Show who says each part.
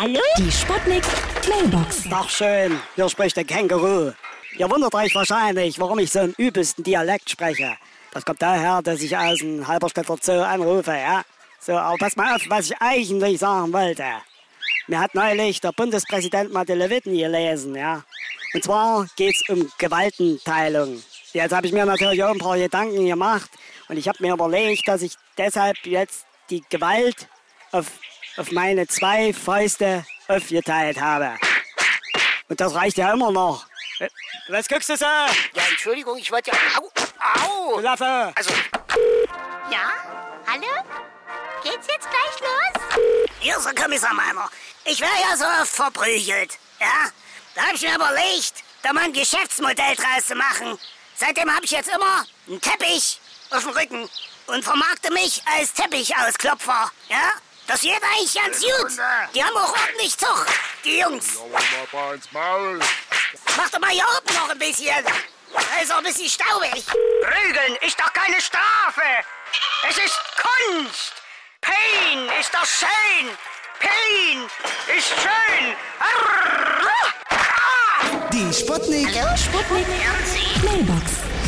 Speaker 1: Hallo? Die Sputnik Mailbox.
Speaker 2: Ach schön, hier spricht der Känguru. Ihr wundert euch wahrscheinlich, warum ich so einen übelsten Dialekt spreche. Das kommt daher, dass ich aus dem Halberstädter Zoo anrufe, ja? So, aber pass mal auf, was ich eigentlich sagen wollte. Mir hat neulich der Bundespräsident mal die Leviten gelesen, ja? Und zwar geht's um Gewaltenteilung. Jetzt habe ich mir natürlich auch ein paar Gedanken gemacht und ich habe mir überlegt, dass ich deshalb jetzt die Gewalt auf, auf meine zwei Fäuste aufgeteilt habe. Und das reicht ja immer noch. Äh, Was guckst du so?
Speaker 3: Ja, Entschuldigung, ich wollte ja. Au! Au!
Speaker 2: Laffe!
Speaker 3: Also,
Speaker 4: Ja? Hallo? Geht's jetzt gleich los?
Speaker 3: hier ist der Kommissar Meiner. Ich wäre ja so oft verprügelt. Ja? Da habe ich mir überlegt, da mal ein Geschäftsmodell draus zu machen. Seitdem habe ich jetzt immer einen Teppich auf dem Rücken und vermarkte mich als Teppichausklopfer. Ja? Das geht eigentlich ganz gut. Die haben auch ordentlich Zucht, die Jungs. Mach doch mal hier oben noch ein bisschen. Da ist auch ein bisschen staubig. Prügeln ist doch keine Strafe. Es ist Kunst. Pain ist doch schön. Pain ist schön.
Speaker 5: Die Sputnik.
Speaker 1: Sputnik Mailbox.